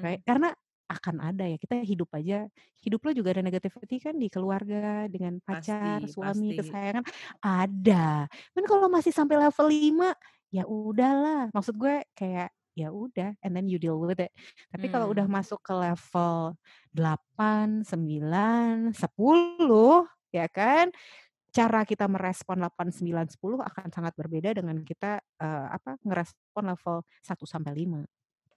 A: right.
B: Mmm.
A: Karena akan ada ya, kita hidup aja, hidup lo juga ada negativity kan di keluarga, dengan pacar,
B: Pasti
A: suami,
B: pasti.
A: kesayangan, ada. Cuman kalau masih sampai level 5, ya udahlah. Maksud gue kayak, ya udah, and then you deal with it. Tapi kalau udah
B: Mmm.
A: masuk ke level 8, 9, 10, ya kan, cara kita merespon 8, 9, 10 akan sangat berbeda dengan kita, eee, apa, ngerespon level 1 sampai 5.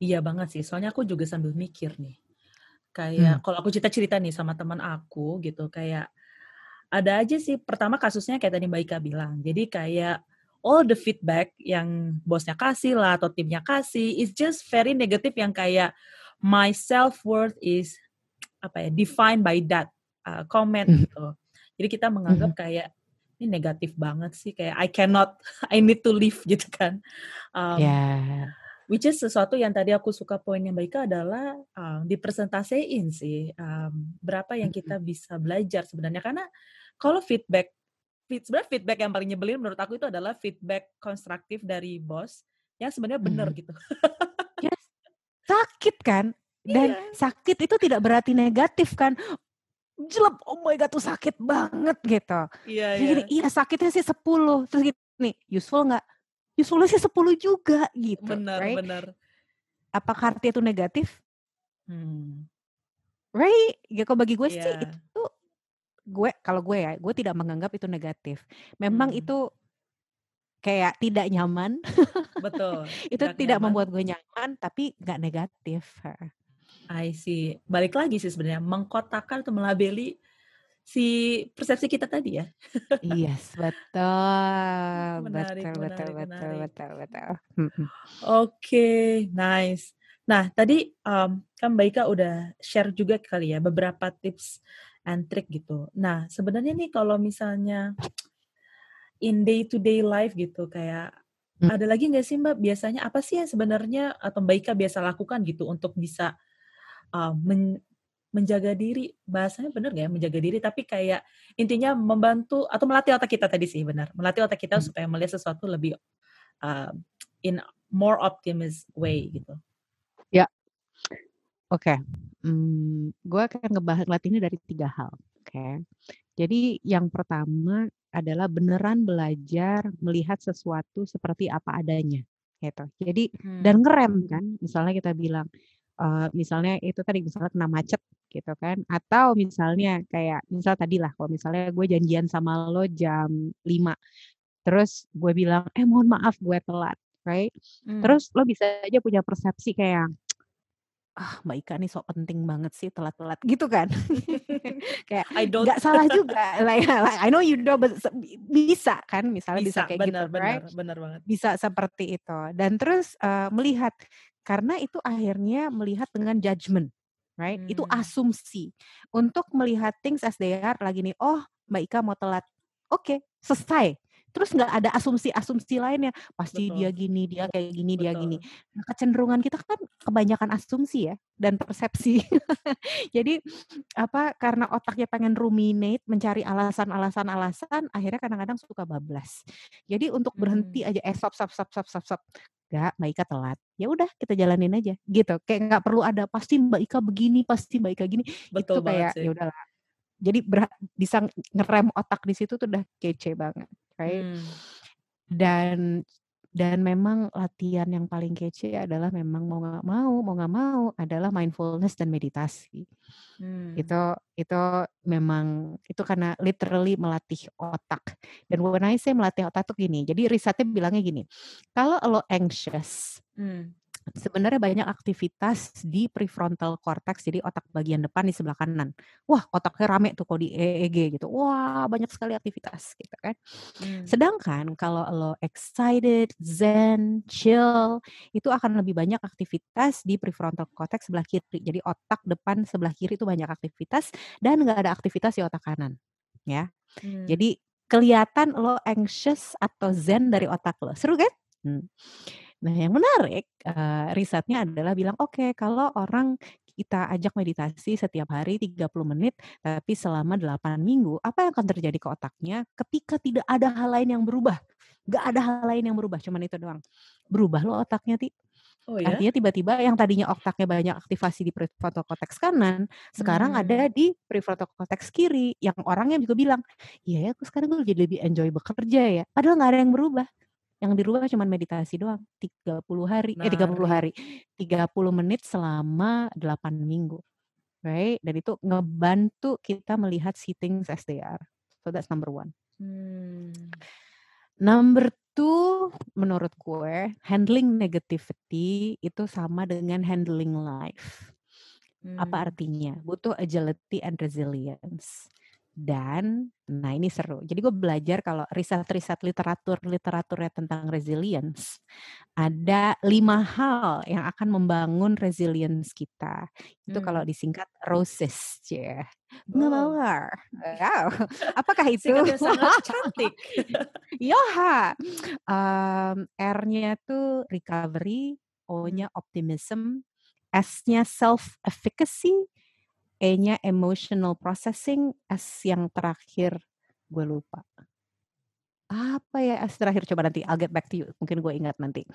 B: Iya banget sih, soalnya aku juga sambil mikir nih, kayak kalau aku cerita-cerita nih sama teman aku gitu, kayak ada aja sih pertama kasusnya kayak tadi Mbak Ika bilang, jadi kayak all the feedback yang bosnya kasih lah atau timnya kasih, is just very negative yang kayak my self-worth is apa ya, defined by that, eee, comment
A: Mhm.
B: gitu. Jadi kita menganggap
A: Mhm.
B: kayak, "Ini negatif banget sih," kayak I cannot, [laughs] I need to leave [laughs] gitu kan. Mmm,
A: Ya.
B: which is sesuatu yang tadi aku suka poinnya Mbak Ika adalah, eee, dipresentasiin sih, mmm, berapa yang
A: Mhm.
B: kita bisa belajar sebenarnya. Karena kalau feedback feed sebenarnya feedback yang paling nyebelin menurut aku itu adalah feedback konstruktif dari bos yang sebenarnya bener
A: Mhm.
B: gitu.
A: Yes, sakit kan? [laughs] Dan
B: Iya.
A: sakit itu tidak berarti negatif kan, jelek, oh my god tuh sakit banget gitu.
B: Iya
A: Jadi gini,
B: iya.
A: sakitnya sih 10, terus gini, useful nggak? Useful-nya sih 10 juga gitu,
B: Bener
A: right.
B: bener.
A: Apakah artinya itu negatif?
B: Mmm.
A: Right, ya kalau bagi gue sih itu
B: Iya.
A: tuh, gue kalau gue ya, gue tidak menganggap itu negatif. Memang
B: Mmm.
A: itu kayak tidak nyaman,
B: Betul, [laughs]
A: itu
B: tidak
A: tidak
B: nyaman.
A: membuat gue nyaman, tapi nggak negatif.
B: I see, balik lagi sih sebenarnya, mengkotakkan atau melabeli si persepsi kita tadi ya.
A: Yes, [laughs] betul,
B: Menarik
A: betul betul
B: menarik
A: betul betul betul, mhm.
B: Oke, nice. Nah tadi, mmm, kan Mbak Ika udah share juga kali ya beberapa tips and trick gitu. Nah sebenarnya nih kalau misalnya in day to day life gitu kayak,
A: Mhm.
B: ada lagi nggak sih Mbak biasanya apa sih yang sebenarnya atau Mbak Ika biasa lakukan gitu untuk bisa, eee, men menjaga diri, bahasanya bener nggak ya menjaga diri, tapi kayak intinya membantu atau melatih otak kita tadi sih benar, melatih otak kita
A: Mhm.
B: supaya melihat sesuatu lebih, eee, in more optimist way gitu.
A: Ya. Oke, mmm, gue akan ngebahas ngeliatinnya dari 3 hal, oke. Jadi yang pertama adalah beneran belajar melihat sesuatu seperti apa adanya, gitu. Jadi
B: Mmm.
A: dan ngerem kan, misalnya kita bilang, eee, misalnya itu tadi, misalnya kena macet gitu kan, atau misalnya kayak misal tadilah kalau misalnya gue janjian sama lo jam 5, terus gue bilang, "Eh, mohon maaf gue telat," right.
B: Mmm.
A: Terus lo bisa aja punya persepsi kayak, "Ah, Mbak Ika nih sok penting banget sih telat-telat," gitu kan. [laughs] Kayak
B: I don't.
A: nggak salah [laughs] juga, like like I know you don't but bisa kan misalnya bisa
B: Bisa,
A: kayak gitu,
B: bener bener
A: right.
B: bener banget.
A: Bisa seperti itu dan terus, eee, melihat, karena itu akhirnya melihat dengan judgement, right. Itu
B: Mmm.
A: asumsi untuk melihat things as they are lagi nih, "Oh, Mbak Ika mau telat," oke selesai. Terus nggak ada asumsi-asumsi lainnya. Pasti
B: Betul.
A: dia gini, dia kayak gini, dia gini.
B: Betul.
A: Nah, kecenderungan kita kan kebanyakan asumsi ya dan persepsi. [laughs] Jadi apa karena otaknya pengen ruminate, mencari alasan-alasan alasan, akhirnya kadang-kadang suka bablas. Jadi untuk berhenti
B: Mmm.
A: aja, eh stop stop stop stop stop stop. Enggak, Mbak Ika telat. Ya udah kita jalanin aja gitu. Kayak nggak perlu ada pasti Mbak Ika begini, pasti Mbak Ika gini.
B: Betul
A: Itu kayak ya udahlah. Jadi berha bisa ngerem otak di situ tuh udah kece banget, right?
B: Mmm.
A: Dan dan memang latihan yang paling kece adalah memang mau nggak mau mau nggak mau adalah mindfulness dan meditasi.
B: Mmm.
A: Itu itu memang itu karena literally melatih otak. Dan when I say melatih otak tuh gini, jadi risetnya bilangnya gini, kalau lo anxious,
B: Mmm.
A: Sebenarnya banyak aktivitas di prefrontal cortex, jadi otak bagian depan di sebelah kanan. Wah, otaknya rame tuh kalau di EEG gitu. Wah, banyak sekali aktivitas gitu kan.
B: Mmm.
A: Sedangkan kalau lo excited, zen, chill, itu akan lebih banyak aktivitas di prefrontal cortex sebelah kiri. Jadi otak depan sebelah kiri itu banyak aktivitas dan nggak ada aktivitas di otak kanan, ya.
B: Mmm.
A: Jadi kelihatan lo anxious atau zen dari otak lo. Seru kan? Hmm. Nah, yang menarik, eee, risetnya adalah bilang, oke kalau orang kita ajak meditasi setiap hari 30 menit, tapi selama 8 minggu, apa yang akan terjadi ke otaknya ketika tidak ada hal lain yang berubah? Nggak ada hal lain yang berubah, cuman itu doang. Berubah loh otaknya, Ti.
B: Oh ya?
A: Artinya tiba-tiba yang tadinya otaknya banyak aktivasi di prefrontal cortex kanan, sekarang ada
B: Mmm.
A: di prefrontal cortex kiri. Yang orangnya juga bilang, "Iya ya, aku sekarang gue jadi lebih enjoy bekerja ya." Padahal nggak ada yang berubah. Yang dirubah cuman meditasi doang, 30 hari eh 30
B: Menarik.
A: hari, 30 menit selama 8 minggu, right? Dan itu ngebantu kita melihat they are. So that's number 1.
B: Mmm.
A: Number 2 menurut gue, handling negativity itu sama dengan handling life. Apa
B: Mmm.
A: artinya? Butuh agility and resilience. Dan, nah ini seru. Jadi gue belajar kalau riset-riset literatur-literaturnya tentang resilience, ada 5 hal yang akan membangun resilience kita. Itu kalau
B: Mmm.
A: disingkat ROSES,
B: Oh.
A: mawar. Wow, apakah itu? [laughs]
B: Cantik.
A: Yoha. Mmm, R-nya tuh recovery. O-nya optimism, S-nya self-efficacy, E-nya emotional processing, S yang terakhir gue lupa. Apa ya S terakhir? Coba nanti I'll get back to you, mungkin gue ingat nanti.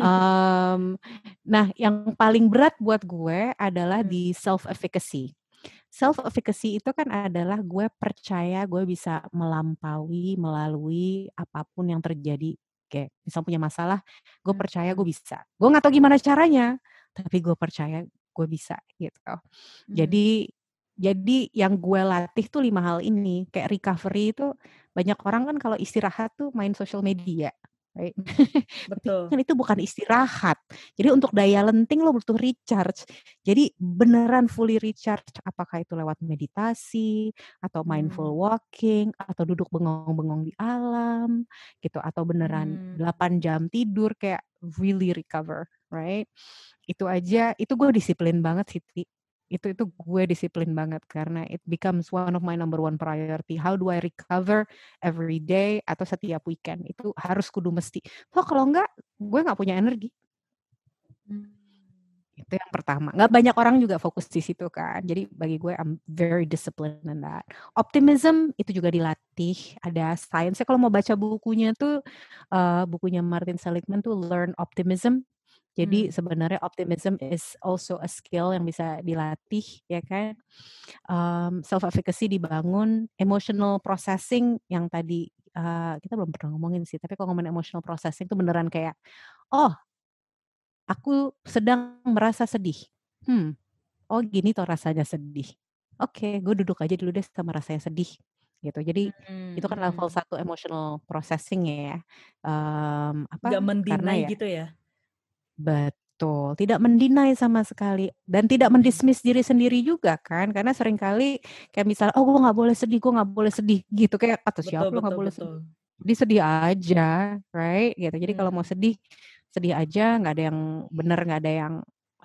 A: Mmm, nah yang paling berat buat gue adalah di self-efficacy. Self-efficacy itu kan adalah gue percaya gue bisa melampaui, melalui apa pun yang terjadi. Kayak misal punya masalah, gue percaya gue bisa. Gue nggak tahu gimana caranya, tapi gue percaya gue bisa gitu.
B: Mmm.
A: Jadi jadi yang gue latih tuh 5 hal ini. Kayak recovery itu banyak orang kan kalau istirahat tuh main sosial media, right? [laughs]
B: Betul.
A: kan itu bukan istirahat. Jadi untuk daya lenting lo butuh recharge. Jadi beneran fully recharge, apakah itu lewat meditasi, atau mindful
B: Mmm.
A: walking, atau duduk bengong-bengong di alam, gitu. Atau beneran
B: Mmm.
A: 8 jam tidur kayak really recover, right? Itu aja, itu gue disiplin banget sih, Ti. Itu itu gue disiplin banget karena it becomes one of my number one priority. How do I recover every day atau setiap weekend? Itu harus kudu mesti. So kalau enggak, gue nggak punya energi.
B: Mmm.
A: Itu yang pertama. Nggak banyak orang juga fokus di situ kan. Jadi bagi gue I'm very disciplined in that. Optimism itu juga dilatih. Ada science-nya kalau mau baca bukunya tuh eee, bukunya Martin Seligman tuh Learn Optimism. Jadi
B: Mmm.
A: sebenarnya optimism is also a skill yang bisa dilatih ya kan. Mmm, self-efficacy dibangun, emotional processing yang tadi, eee, kita belum pernah ngomongin sih, tapi kalau ngomongin emotional processing itu beneran kayak, "Oh, aku sedang merasa sedih. Hmm, oh gini toh rasanya sedih. Oke, gue duduk aja dulu deh sama rasanya sedih." Gitu. Jadi
B: Mmm
A: itu kan level
B: mmm.
A: 1 emotional processing ya.
B: Nggak
A: apa, karena
B: men-deny
A: ya
B: gitu ya?
A: Betul, tidak men-deny sama sekali dan tidak men-dismiss diri sendiri juga kan, karena sering kali kayak misalnya, "Oh gue nggak boleh sedih gue nggak boleh sedih," gitu kayak, "Kata siapa lu nggak boleh sedih?
B: betul.
A: Sedih sedih aja," right? Gitu. Jadi kalau mau sedih, sedih aja, nggak ada yang bener, nggak ada yang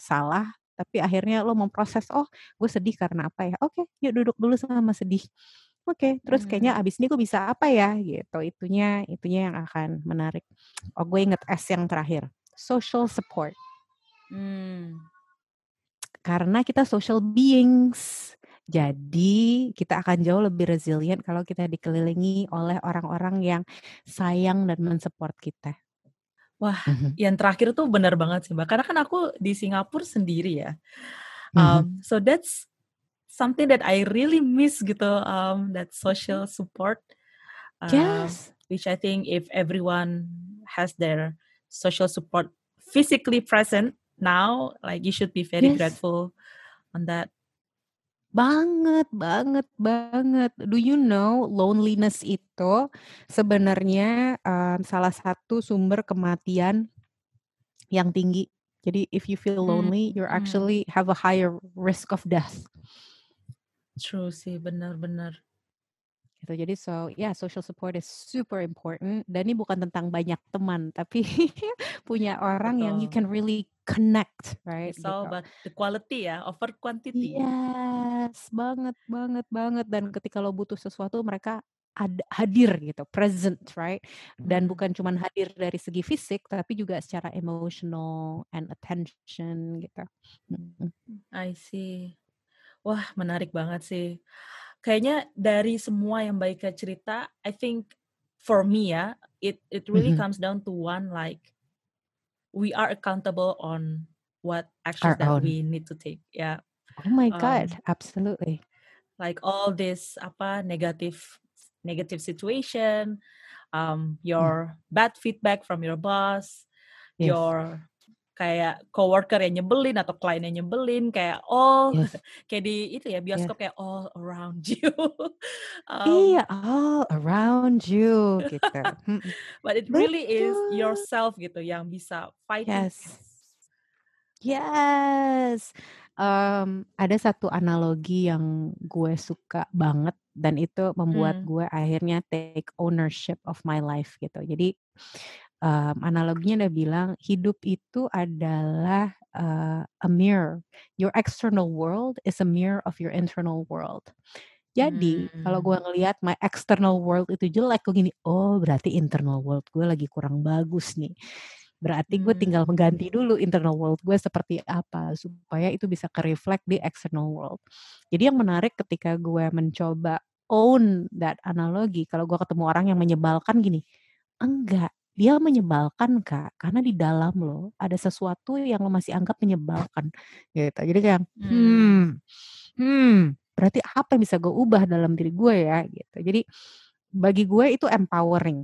A: salah, tapi akhirnya lo memproses, "Oh gue sedih karena apa ya? Oke, yuk duduk dulu sama sedih." oke terus kayaknya
B: Hmm.
A: abis ini gue bisa apa ya gitu itunya itunya yang akan menarik oh gue inget S yang terakhir social support
B: Hmm.
A: karena kita social beings jadi kita akan jauh lebih resilient kalau kita dikelilingi oleh orang-orang yang sayang dan mensupport kita
B: Wah,
A: Mhm.
B: yang terakhir tuh benar banget sih, Mbak. Karena kan aku di Singapura sendiri ya. Um, so that's something that I really miss gitu, um, that social support. Um,
A: yes
B: which I think if everyone has their social support physically present now, like you should be very
A: yes
B: grateful on that.
A: Banget banget banget. Do you know loneliness itu sebenarnya, mmm, salah satu sumber kematian yang tinggi. Jadi if you feel
B: Hmm,
A: lonely, you're
B: hmm.
A: actually have a higher risk of death.
B: True sih, benar-benar.
A: Gitu. Jadi so yeah, social support is super important dan ini bukan tentang banyak teman, tapi [laughs] punya orang yang you
B: Betul.
A: can really connect, right,
B: It's all
A: gitu.
B: about the quality ya, over quantity.
A: Yes, banget banget banget dan ketika lo butuh sesuatu mereka ada hadir gitu, present, right? Dan
B: Hmm.
A: bukan cuman hadir dari segi fisik tapi juga secara emotional and attention gitu.
B: I see. Wah, menarik banget sih. Kayaknya dari semua yang Mbak Ika cerita, I think for me ya, it it really
A: Mhm.
B: comes down to one like we are accountable on what actions
A: Our
B: that
A: own.
B: we need to take. Ya.
A: Oh my
B: Um,
A: god, absolutely.
B: like all this apa negative negative situation, um,
A: Hmm.
B: your bad feedback from your boss,
A: Yes.
B: your kayak coworker yang nyebelin atau klien yang nyebelin, kayak all
A: Yes. [laughs]
B: kayak di itu ya
A: Yes.
B: bioskop kayak all around you. [laughs] um,
A: Iya, all around you gitu. Mhm. [laughs]
B: but it really is yourself gitu yang bisa fighting.
A: Yes. Yes. Mmm, ada satu analogi yang gue suka banget dan itu membuat
B: Hmm.
A: gue akhirnya take ownership of my life gitu. Jadi, mmm, analoginya dia bilang hidup itu adalah, eee, a mirror. Your external world is a mirror of your internal world. Jadi kalau gue
B: Hmm.
A: ngelihat my external world itu jelek, gue gini, "Oh berarti internal world gue lagi kurang bagus nih." Berarti gue tinggal
B: Hmm.
A: mengganti dulu internal world gue seperti apa supaya itu bisa ke-reflect di external world. Jadi yang menarik ketika gue mencoba own that analogi, kalau gue ketemu orang yang menyebalkan gini, enggak, dia menyebalkan Kak, karena di dalam lo ada sesuatu yang lo masih anggap menyebalkan gitu. Jadi kayak,
B: Hmm.
A: "Hmm, hmm, berarti apa yang bisa gue ubah dalam diri gue ya?" Gitu. Jadi bagi gue itu empowering.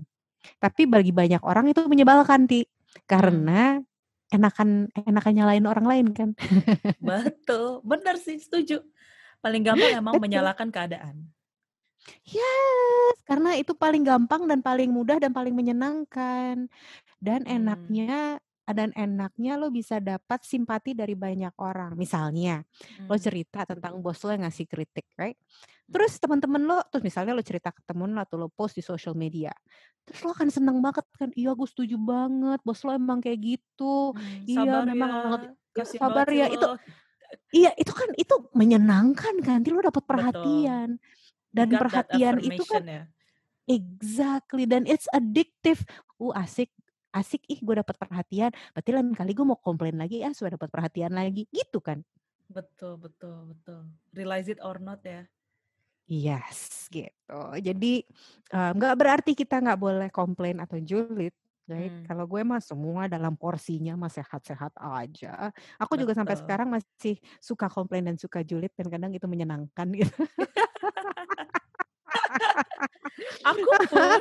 A: Tapi bagi banyak orang itu menyebalkan Ti,
B: Hmm.
A: karena enakan enakan nyalain orang lain kan.
B: Betul, benar sih, setuju. Paling gampang [laughs] emang menyalahkan keadaan.
A: Yes, karena itu paling gampang dan paling mudah dan paling menyenangkan. Dan
B: Hmm.
A: enaknya dan enaknya lo bisa dapat simpati dari banyak orang. Misalnya, lo
B: Hmm.
A: cerita tentang bos lo yang ngasih kritik, right?
B: Hmm.
A: Terus teman-teman lo, terus misalnya lo cerita ke temen lo atau lo post di social media. Terus lo akan seneng banget kan, "Iya gue setuju banget, bos lo emang kayak gitu.
B: Hmm,
A: Iya
B: sabar
A: memang
B: ya,
A: banget, ya
B: kasihan
A: sabar ya." Itu
B: lo.
A: iya itu kan itu menyenangkan kan, Ti, lo dapat
B: Betul.
A: perhatian.
B: You
A: Dan
B: got
A: perhatian itu kan
B: ya.
A: exactly dan it's addictive. Uh, asik asik ih gue dapat perhatian, berarti lain kali gue mau komplain lagi ah supaya dapat perhatian lagi, gitu kan.
B: Betul betul betul. Realize it or not ya.
A: Yes, gitu. Jadi, eee, nggak berarti kita nggak boleh komplain atau julid, right?
B: Hmm.
A: Kalau gue mah semua dalam porsinya mah sehat-sehat aja. Aku juga sampai
B: Betul.
A: sekarang masih suka komplain dan suka julid dan kadang itu menyenangkan gitu.
B: Aku pun.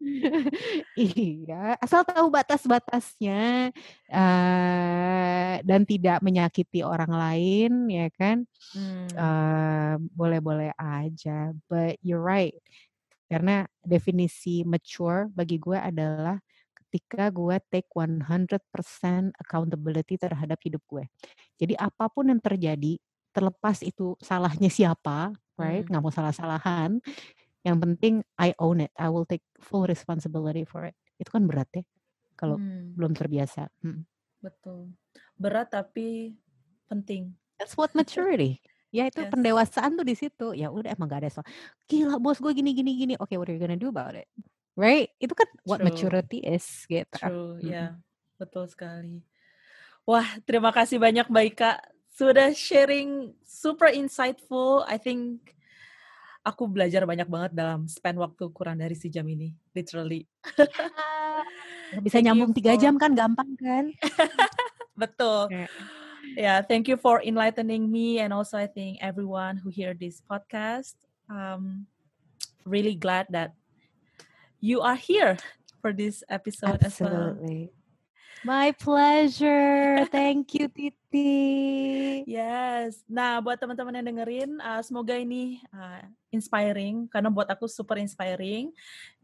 B: [laughs]
A: Iya, asal tahu batas-batasnya, eee, dan tidak menyakiti orang lain ya kan,
B: Hmm.
A: boleh-boleh aja. But you're right, karena definisi mature bagi gue adalah ketika gue take 100% accountability terhadap hidup gue. Jadi apa pun yang terjadi, terlepas itu salahnya siapa, right?
B: Hmm.
A: Nggak mau salah-salahan, yang penting I own it, I will take full responsibility for it. Itu kan berat ya, kalau
B: Hmm.
A: belum terbiasa, mhm.
B: Betul. Berat tapi penting.
A: That's what maturity. Ya itu
B: Yes.
A: pendewasaan tuh di situ. Ya udah emang gak ada soal, "Gila bos gue gini gini gini." Oke, what are you gonna do about it? Right? Itu kan what
B: True.
A: maturity is gitu.
B: True,
A: Mhm.
B: ya. Betul sekali. Wah, terima kasih banyak Mbak Ika sudah sharing super insightful. I think aku belajar banyak banget dalam span waktu kurang dari sejam ini, literally.
A: Ya, [laughs] bisa nyambung 3
B: for
A: jam kan gampang kan? [laughs]
B: Betul.
A: Kayak
B: Yeah, thank you for enlightening me and also I think everyone who hear this podcast. Um, really glad that you are here for this episode as well.
A: Absolutely. My pleasure. Thank you Titi.
B: Yes. Nah, buat teman-teman yang dengerin, uh, semoga ini uh, inspiring karena buat aku super inspiring.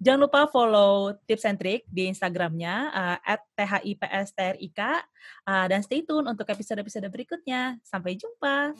B: Jangan lupa follow Tips and Trick di Instagramnya uh, @thipstrik uh, dan stay tune untuk episode-episode berikutnya. Sampai jumpa.